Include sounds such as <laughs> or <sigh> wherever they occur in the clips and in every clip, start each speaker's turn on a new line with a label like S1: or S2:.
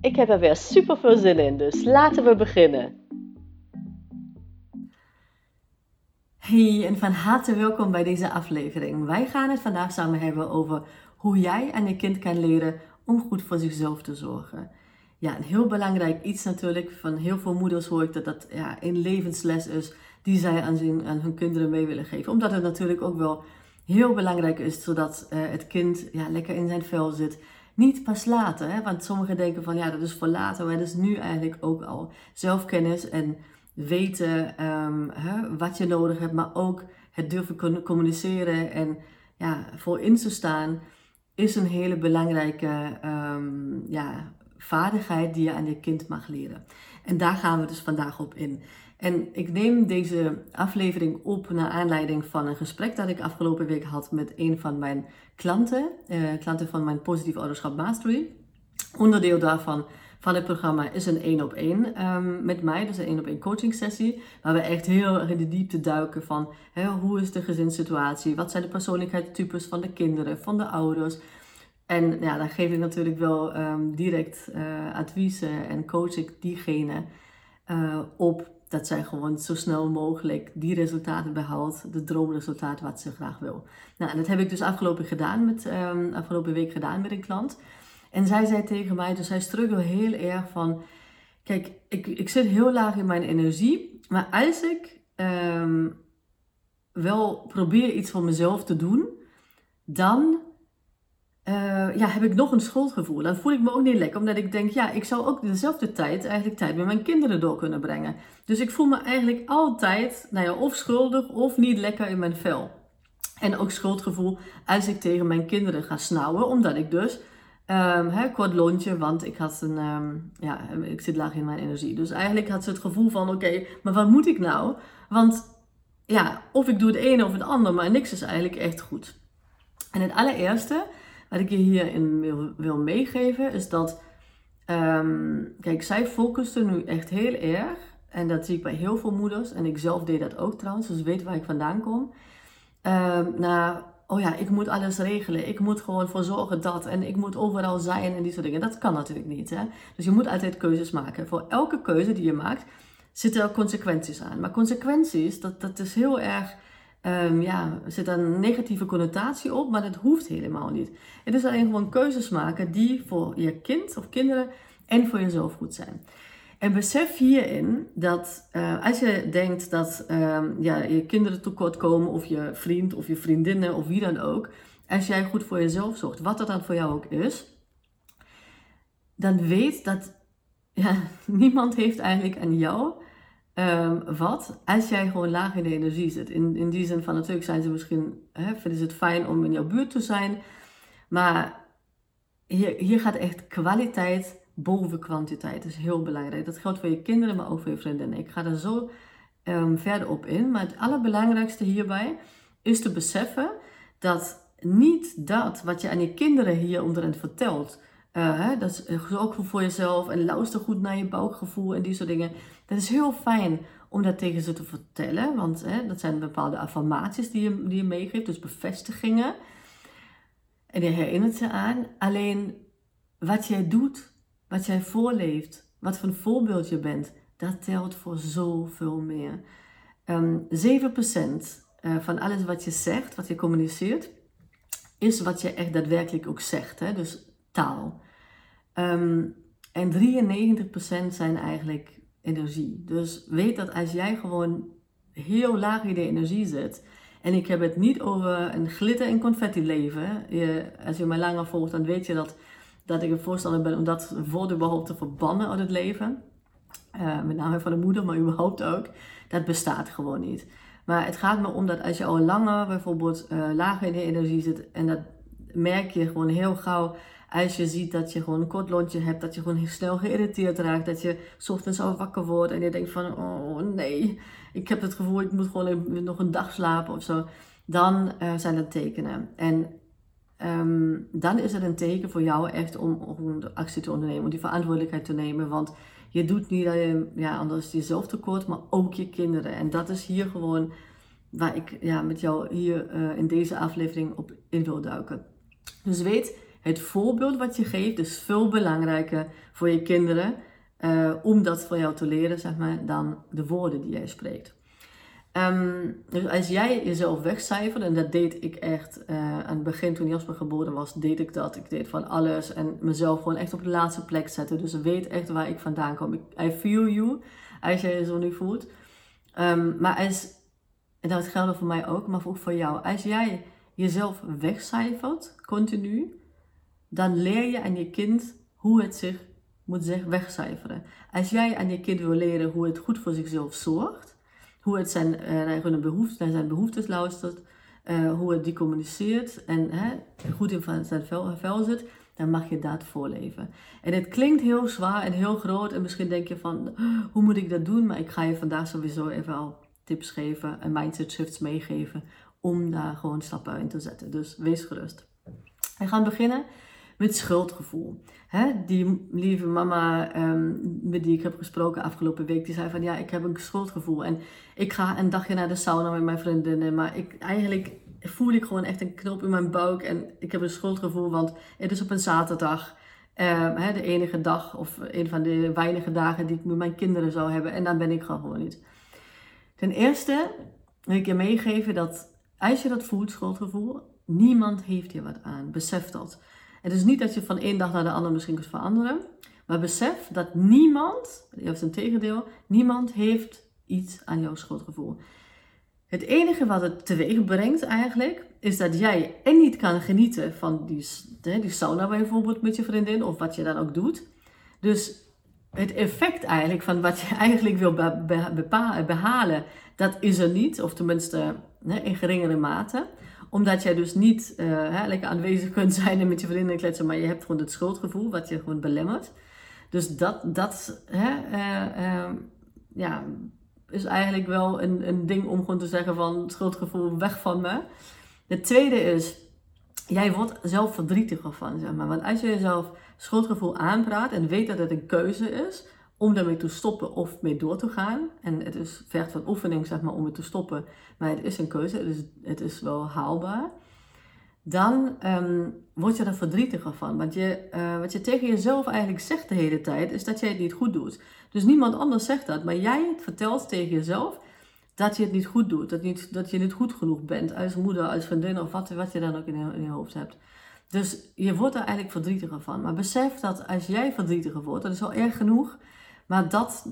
S1: Ik heb er weer super veel zin in, dus laten we beginnen. Hey en van harte welkom bij deze aflevering. Wij gaan het vandaag samen hebben over hoe jij aan je kind kan leren om goed voor zichzelf te zorgen. Ja, een heel belangrijk iets natuurlijk. Van heel veel moeders hoor ik dat dat ja, een levensles is die zij aan, aan hun kinderen mee willen geven. Omdat het natuurlijk ook wel heel belangrijk is, zodat uh, het kind ja, lekker in zijn vel zit. Niet pas later, hè? want sommigen denken van ja, dat is voor later, maar dat is nu eigenlijk ook al. Zelfkennis en weten um, hè, wat je nodig hebt, maar ook het durven communiceren en ja, voor in te staan, is een hele belangrijke um, ja, vaardigheid die je aan je kind mag leren. En daar gaan we dus vandaag op in. En ik neem deze aflevering op naar aanleiding van een gesprek dat ik afgelopen week had met een van mijn klanten, eh, klanten van mijn Positief Ouderschap Mastery. Onderdeel daarvan van het programma is een één op één met mij, dus een één op één coaching sessie, waar we echt heel in de diepte duiken van hè, hoe is de gezinssituatie, wat zijn de persoonlijkheidstypes van de kinderen, van de ouders. En ja, dan geef ik natuurlijk wel um, direct uh, adviezen en coach ik diegene uh, op dat zij gewoon zo snel mogelijk die resultaten behaalt, de droomresultaat wat ze graag wil. Nou, en dat heb ik dus afgelopen, gedaan met, um, afgelopen week gedaan met een klant. En zij zei tegen mij, dus zij struggle heel erg van, kijk, ik, ik zit heel laag in mijn energie, maar als ik um, wel probeer iets voor mezelf te doen, dan uh, ja, heb ik nog een schuldgevoel. Dan voel ik me ook niet lekker, omdat ik denk, ja, ik zou ook dezelfde tijd eigenlijk tijd met mijn kinderen door kunnen brengen. Dus ik voel me eigenlijk altijd, nou ja, of schuldig of niet lekker in mijn vel. En ook schuldgevoel als ik tegen mijn kinderen ga snauwen, omdat ik dus, hè, kort lontje, want ik had een, um, ja, ik zit laag in mijn energie. Dus eigenlijk had ze het gevoel van, oké, maar wat moet ik nou? Want ja, of ik doe het ene of het ander, maar niks is eigenlijk echt goed. En het allereerste wat ik je hierin wil, wil meegeven is dat, um, kijk, zij focusten nu echt heel erg. En dat zie ik bij heel veel moeders. En ik zelf deed dat ook trouwens, dus weet waar ik vandaan kom. Um, naar, oh ja, ik moet alles regelen. Ik moet gewoon voor zorgen dat. En ik moet overal zijn en die soort dingen. Dat kan natuurlijk niet. Hè? Dus je moet altijd keuzes maken. Voor elke keuze die je maakt, zitten er consequenties aan. Maar consequenties, dat, dat is heel erg um, ja, zit een negatieve connotatie op, maar dat hoeft helemaal niet. Het is alleen gewoon keuzes maken die voor je kind of kinderen en voor jezelf goed zijn. En besef hierin dat uh, als je denkt dat um, ja, je kinderen tekort komen, of je vriend of je vriendinnen of wie dan ook, als jij goed voor jezelf zorgt, wat dat dan voor jou ook is, dan weet dat ja, <laughs> niemand heeft eigenlijk aan jou Um, wat als jij gewoon laag in de energie zit. In, in die zin van natuurlijk zijn ze misschien, hè, vinden ze het fijn om in jouw buurt te zijn. Maar hier, hier gaat echt kwaliteit boven kwantiteit. Dat is heel belangrijk. Dat geldt voor je kinderen, maar ook voor je vriendinnen. Ik ga er zo um, verder op in. Maar het allerbelangrijkste hierbij is te beseffen dat niet dat wat je aan je kinderen hier onderin vertelt uh, dat is eh, ook voor jezelf en luister goed naar je buikgevoel en die soort dingen. Dat is heel fijn om dat tegen ze te vertellen, want hè, dat zijn bepaalde affirmaties die je, die je meegeeft, dus bevestigingen. En je herinnert ze aan. Alleen wat jij doet, wat jij voorleeft, wat voor een voorbeeld je bent, dat telt voor zoveel meer. Um, ehm, 7% eh, van alles wat je zegt, wat je communiceert, is wat je echt daadwerkelijk ook zegt. Hè? Dus taal. Um, en 93% zijn eigenlijk energie. Dus weet dat als jij gewoon heel laag in de energie zit. En ik heb het niet over een glitter- en confetti leven. Als je mij langer volgt, dan weet je dat, dat ik een voorstander ben om dat voor überhaupt te verbannen uit het leven. Uh, met name van de moeder, maar überhaupt ook. Dat bestaat gewoon niet. Maar het gaat me om dat als je al langer bijvoorbeeld uh, lager in de energie zit en dat merk je gewoon heel gauw Als je ziet dat je gewoon een kort lontje hebt, dat je gewoon heel snel geïrriteerd raakt, dat je ochtends al wakker wordt en je denkt van, oh nee, ik heb het gevoel, ik moet gewoon nog een dag slapen of zo. Dan uh, zijn dat tekenen. En um, dan is het een teken voor jou echt om, om actie te ondernemen, om die verantwoordelijkheid te nemen. Want je doet niet alleen ja, anders jezelf tekort, maar ook je kinderen. En dat is hier gewoon waar ik ja, met jou hier uh, in deze aflevering op in wil duiken. Dus weet, het voorbeeld wat je geeft is veel belangrijker voor je kinderen. Uh, om dat voor jou te leren, zeg maar, dan de woorden die jij spreekt. Um, dus als jij jezelf wegcijfert, en dat deed ik echt uh, aan het begin toen Jasper geboren was, deed ik dat. Ik deed van alles en mezelf gewoon echt op de laatste plek zetten. Dus weet echt waar ik vandaan kom. I feel you, als jij je zo nu voelt. Um, maar als, en dat geldt voor mij ook, maar ook voor jou. Als jij jezelf wegcijfert, continu, dan leer je aan je kind hoe het zich moet zich wegcijferen. Als jij aan je kind wil leren hoe het goed voor zichzelf zorgt, hoe het zijn, uh, naar, behoeftes, naar zijn behoeftes luistert, uh, hoe het die communiceert en goed in zijn vel, zit, dan mag je dat voorleven. En het klinkt heel zwaar en heel groot en misschien denk je van, hoe moet ik dat doen? Maar ik ga je vandaag sowieso even al tips geven en mindset shifts meegeven om daar gewoon stappen in te zetten. Dus wees gerust. We gaan beginnen met schuldgevoel. Hè? Die lieve mama um, met die ik heb gesproken afgelopen week, die zei van ja, ik heb een schuldgevoel. En ik ga een dagje naar de sauna met mijn vriendinnen, maar ik, eigenlijk voel ik gewoon echt een knop in mijn buik. En ik heb een schuldgevoel, want het is op een zaterdag. Um, hè, de enige dag of een van de weinige dagen die ik met mijn kinderen zou hebben. En dan ben ik gewoon niet. Ten eerste wil ik je meegeven dat als je dat voelt, schuldgevoel, niemand heeft je wat aan. Besef dat. Het is niet dat je van één dag naar de andere misschien kunt veranderen. Maar besef dat niemand, juist een tegendeel, niemand heeft iets aan jouw schuldgevoel. Het enige wat het teweeg brengt eigenlijk, is dat jij en niet kan genieten van die, die sauna bijvoorbeeld met je vriendin, of wat je dan ook doet. Dus het effect eigenlijk van wat je <laughs> eigenlijk wil behalen, dat is er niet, of tenminste in geringere mate omdat jij dus niet uh, hè, lekker aanwezig kunt zijn en met je vrienden kletsen, maar je hebt gewoon het schuldgevoel wat je gewoon belemmert. Dus dat, dat hè, uh, uh, ja, is eigenlijk wel een, een ding om gewoon te zeggen van schuldgevoel weg van me. Het tweede is, jij wordt zelf verdrietiger van, maar. Want als je jezelf schuldgevoel aanpraat en weet dat het een keuze is, om daarmee te stoppen of mee door te gaan. En het is vergt van oefening, zeg maar, om het te stoppen. Maar het is een keuze, dus het is wel haalbaar. Dan um, word je er verdrietiger van. Want je, uh, wat je tegen jezelf eigenlijk zegt de hele tijd, is dat jij het niet goed doet. Dus niemand anders zegt dat, maar jij vertelt tegen jezelf dat je het niet goed doet. Dat, niet, dat je niet goed genoeg bent als moeder, als vriendin of wat, wat je dan ook in je, in je hoofd hebt. Dus je wordt er eigenlijk verdrietiger van. Maar besef dat als jij verdrietiger wordt, dat is al erg genoeg maar dat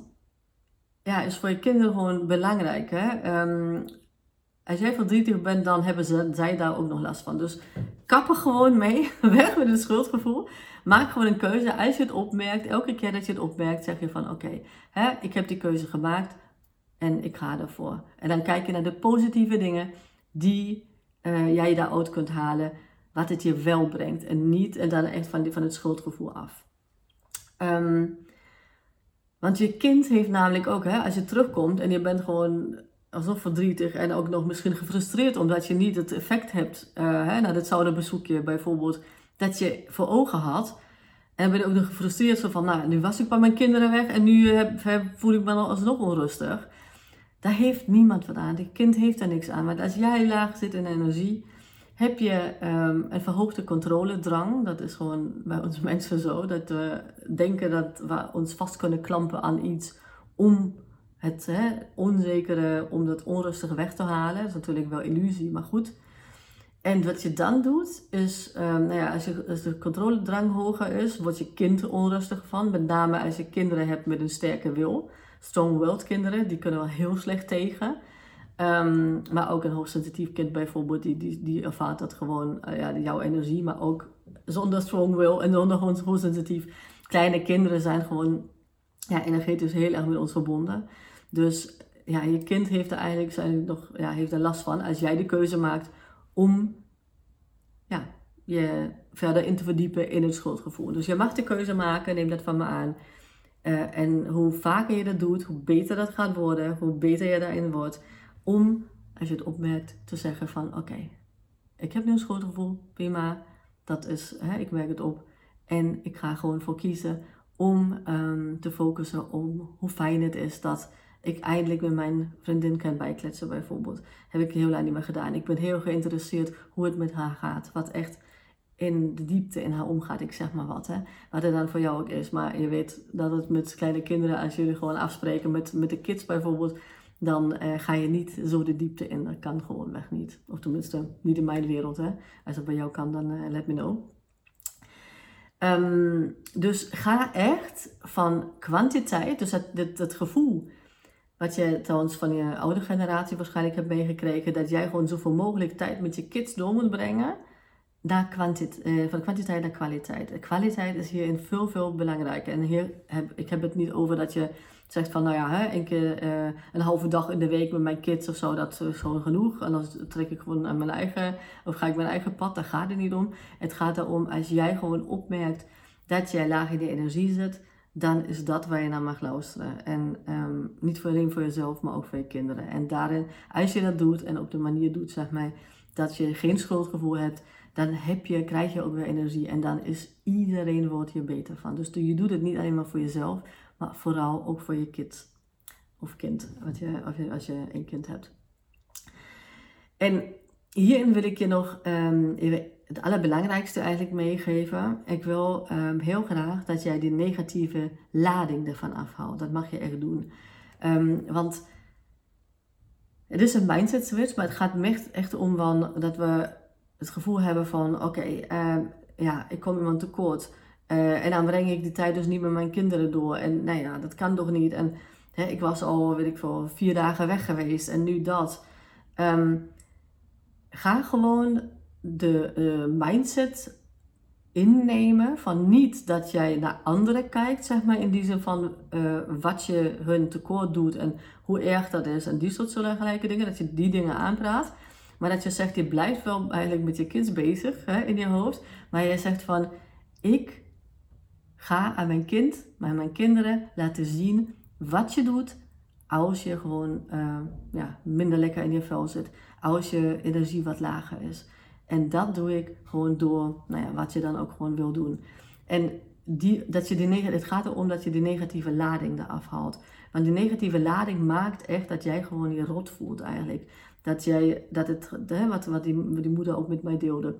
S1: ja, is voor je kinderen gewoon belangrijk. Hè? Um, als jij verdrietig bent, dan hebben ze, zij daar ook nog last van. Dus kap er gewoon mee. <laughs> Weg met het schuldgevoel. Maak gewoon een keuze. Als je het opmerkt, elke keer dat je het opmerkt, zeg je van oké, ik heb die keuze gemaakt en ik ga ervoor. En dan kijk je naar de positieve dingen die uh, jij daaruit kunt halen. Wat het je wel brengt. En niet en dan echt van, van het schuldgevoel af. Um, want je kind heeft namelijk ook, hè, als je terugkomt en je bent gewoon alsof verdrietig en ook nog misschien gefrustreerd omdat je niet het effect hebt uh, hè, na het zouderbezoekje bijvoorbeeld, dat je voor ogen had. En ben ook nog gefrustreerd van, nou, nu was ik bij mijn kinderen weg en nu heb, heb, voel ik me nog alsnog onrustig. Daar heeft niemand wat aan. Het kind heeft daar niks aan. Maar als jij laag zit in energie, heb je um, een verhoogde controledrang. Dat is gewoon bij ons <laughs> mensen zo. Dat we denken dat we ons vast kunnen klampen aan iets om het hè, onzekere, om dat onrustige weg te halen. Dat is natuurlijk wel illusie, maar goed. En wat je dan doet, is, um, nou ja, als, je, de controledrang hoger is, wordt je kind onrustig van. Met name als je kinderen hebt met een sterke wil. Strong-willed kinderen, die kunnen wel heel slecht tegen. Um, maar ook een hoogsensitief kind bijvoorbeeld, die, die, die ervaart dat gewoon, uh, ja, jouw energie, maar ook zonder strong will en zonder gewoon hoogsensitief. Kleine kinderen zijn gewoon ja, energetisch heel erg met ons verbonden. Dus ja, je kind heeft er eigenlijk zijn nog, ja, heeft er last van als jij de keuze maakt om ja, je verder in te verdiepen in het schuldgevoel. Dus je mag de keuze maken, neem dat van me aan. Uh, en hoe vaker je dat doet, hoe beter dat gaat worden, hoe beter je daarin wordt. Om, als je het opmerkt, te zeggen van oké, ik heb nu een schuldgevoel, prima. Dat is, hè, ik merk het op. En ik ga gewoon voor kiezen om um, te focussen op hoe fijn het is dat ik eindelijk met mijn vriendin kan bijkletsen bijvoorbeeld. Heb ik heel lang niet meer gedaan. Ik ben heel geïnteresseerd hoe het met haar gaat. Wat echt in de diepte in haar omgaat. Ik zeg maar wat. Hè. Wat er dan voor jou ook is. Maar je weet dat het met kleine kinderen, als jullie gewoon afspreken met, met de kids bijvoorbeeld. Dan uh, ga je niet zo de diepte in. Dat kan gewoon weg niet. Of tenminste, niet in mijn wereld. Hè. Als dat bij jou kan, dan uh, let me know. Um, dus ga echt van kwantiteit, dus het, het, het gevoel wat je trouwens van je oude generatie waarschijnlijk hebt meegekregen, dat jij gewoon zoveel mogelijk tijd met je kids door moet brengen, naar kwantit eh, van kwantiteit naar kwaliteit. Kwaliteit is hierin veel, veel belangrijker. En hier heb ik heb het niet over dat je zegt van, nou ja, hè, een keer uh, een halve dag in de week met mijn kids of zo, dat is gewoon genoeg. En dan trek ik gewoon aan mijn eigen, of ga ik mijn eigen pad, daar gaat het niet om. Het gaat erom, als jij gewoon opmerkt dat jij laag in de energie zit, dan is dat waar je naar mag luisteren. En um, niet alleen voor jezelf, maar ook voor je kinderen. En daarin, als je dat doet en op de manier doet, zeg maar, dat je geen schuldgevoel hebt, dan heb je, krijg je ook weer energie. En dan is iedereen wordt hier beter van. Dus je doet het niet alleen maar voor jezelf, maar vooral ook voor je kind. Of kind, als je, als je, een kind hebt. En hierin wil ik je nog even het allerbelangrijkste eigenlijk meegeven. Ik wil um, heel graag dat jij die negatieve lading ervan afhaalt. Dat mag je echt doen. Um, want het is een mindset switch, maar het gaat echt, echt om van, dat we het gevoel hebben van oké, um, ja, ik kom iemand tekort. Uh, en dan breng ik die tijd dus niet met mijn kinderen door. En nou ja, dat kan toch niet. En hè, ik was al, weet ik veel, vier dagen weg geweest en nu dat. Um, ga gewoon de uh, mindset innemen van niet dat jij naar anderen kijkt, zeg maar, in die zin van uh, wat je hun tekort doet en hoe erg dat is en die soort gelijke dingen, dat je die dingen aanpraat. Maar dat je zegt, je blijft wel eigenlijk met je kids bezig hè, in je hoofd, maar je zegt van, ik ga aan mijn kind, aan mijn kinderen laten zien wat je doet als je gewoon uh, ja, minder lekker in je vel zit, als je energie wat lager is. En dat doe ik gewoon door nou ja, wat je dan ook gewoon wil doen. En die, dat je die, het gaat erom dat je die negatieve lading eraf haalt. Want die negatieve lading maakt echt dat jij gewoon je rot voelt eigenlijk. Dat jij, dat het, wat, wat die, die moeder ook met mij deelde.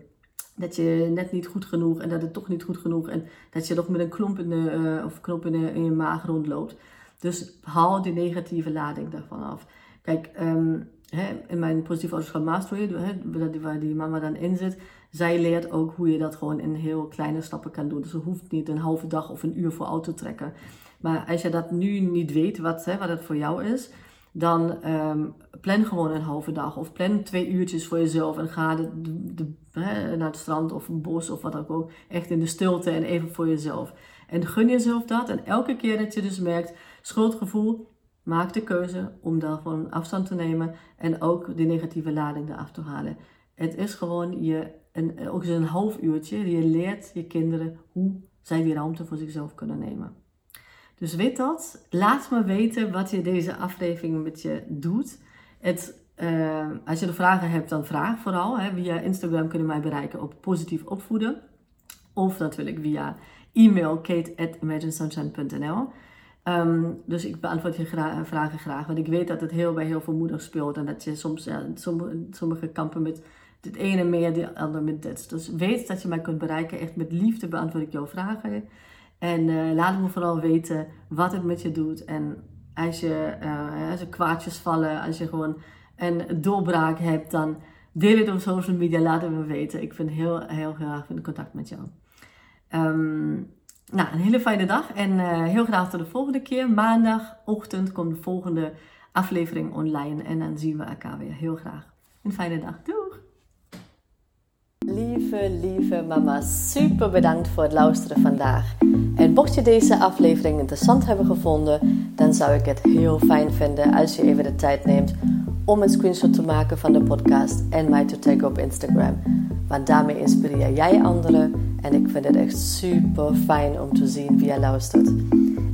S1: Dat je net niet goed genoeg en dat het toch niet goed genoeg. En dat je nog met een klomp in, de, uh, of knop in, de, in je maag rondloopt. Dus haal die negatieve lading daarvan af. Kijk, um, hè, in mijn positieve ouderschap mastery, hè, waar die mama dan in zit, zij leert ook hoe je dat gewoon in heel kleine stappen kan doen. Dus het hoeft niet een halve dag of een uur voor auto te trekken. Maar als je dat nu niet weet, wat, hè, wat het voor jou is, dan um, plan gewoon een halve dag. Of plan twee uurtjes voor jezelf en ga de, naar het strand of een bos of wat ook. Echt in de stilte en even voor jezelf. En gun jezelf dat. En elke keer dat je dus merkt, schuldgevoel, Maak de keuze om daarvan afstand te nemen en ook die negatieve lading eraf te halen. Het is gewoon je, een, ook een half uurtje, je leert je kinderen hoe zij die ruimte voor zichzelf kunnen nemen. Dus weet dat. Laat me weten wat je deze aflevering met je doet. Het, uh, als je er vragen hebt, dan vraag vooral. Hè. Via Instagram kun je mij bereiken op positief opvoeden. Of natuurlijk via e-mail kate.imaginesunshine.nl Um, dus ik beantwoord je vragen graag. Want ik weet dat het heel bij heel veel moeders speelt. En dat je soms, sommige, kampen met het ene meer, de andere met dit. Dus weet dat je mij kunt bereiken. Echt met liefde beantwoord ik jouw vragen. En uh, laat me vooral weten wat het met je doet. En als je, uh, als er kwaadjes vallen, als je gewoon een doorbraak hebt, dan deel het op social media. Laat het me weten. Ik vind heel, heel graag in contact met jou. Um, nou, een hele fijne dag en uh, heel graag tot de volgende keer. Maandagochtend komt de volgende aflevering online en dan zien we elkaar weer heel graag. Een fijne dag. Doeg! Lieve, lieve mama, super bedankt voor het luisteren vandaag. En mocht je deze aflevering interessant hebben gevonden, dan zou ik het heel fijn vinden als je even de tijd neemt om een screenshot te maken van de podcast en mij te taggen op Instagram. Want daarmee inspireer jij anderen En ik vind het echt super fijn om te zien wie je luistert.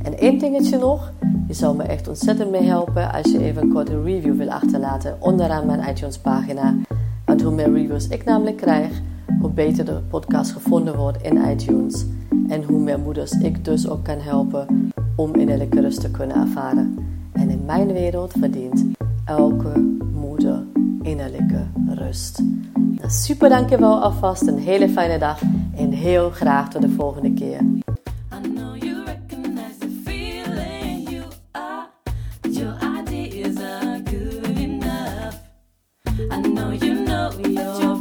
S1: En één dingetje nog. Je zou me echt ontzettend mee helpen als je even een korte review wil achterlaten onderaan mijn iTunes pagina. Want hoe meer reviews ik namelijk krijg, hoe beter de podcast gevonden wordt in iTunes. En hoe meer moeders ik dus ook kan helpen om innerlijke rust te kunnen ervaren. En in mijn wereld verdient elke moeder innerlijke rust. Nou, super dankjewel alvast, een hele fijne dag en heel graag tot de volgende keer. I know you know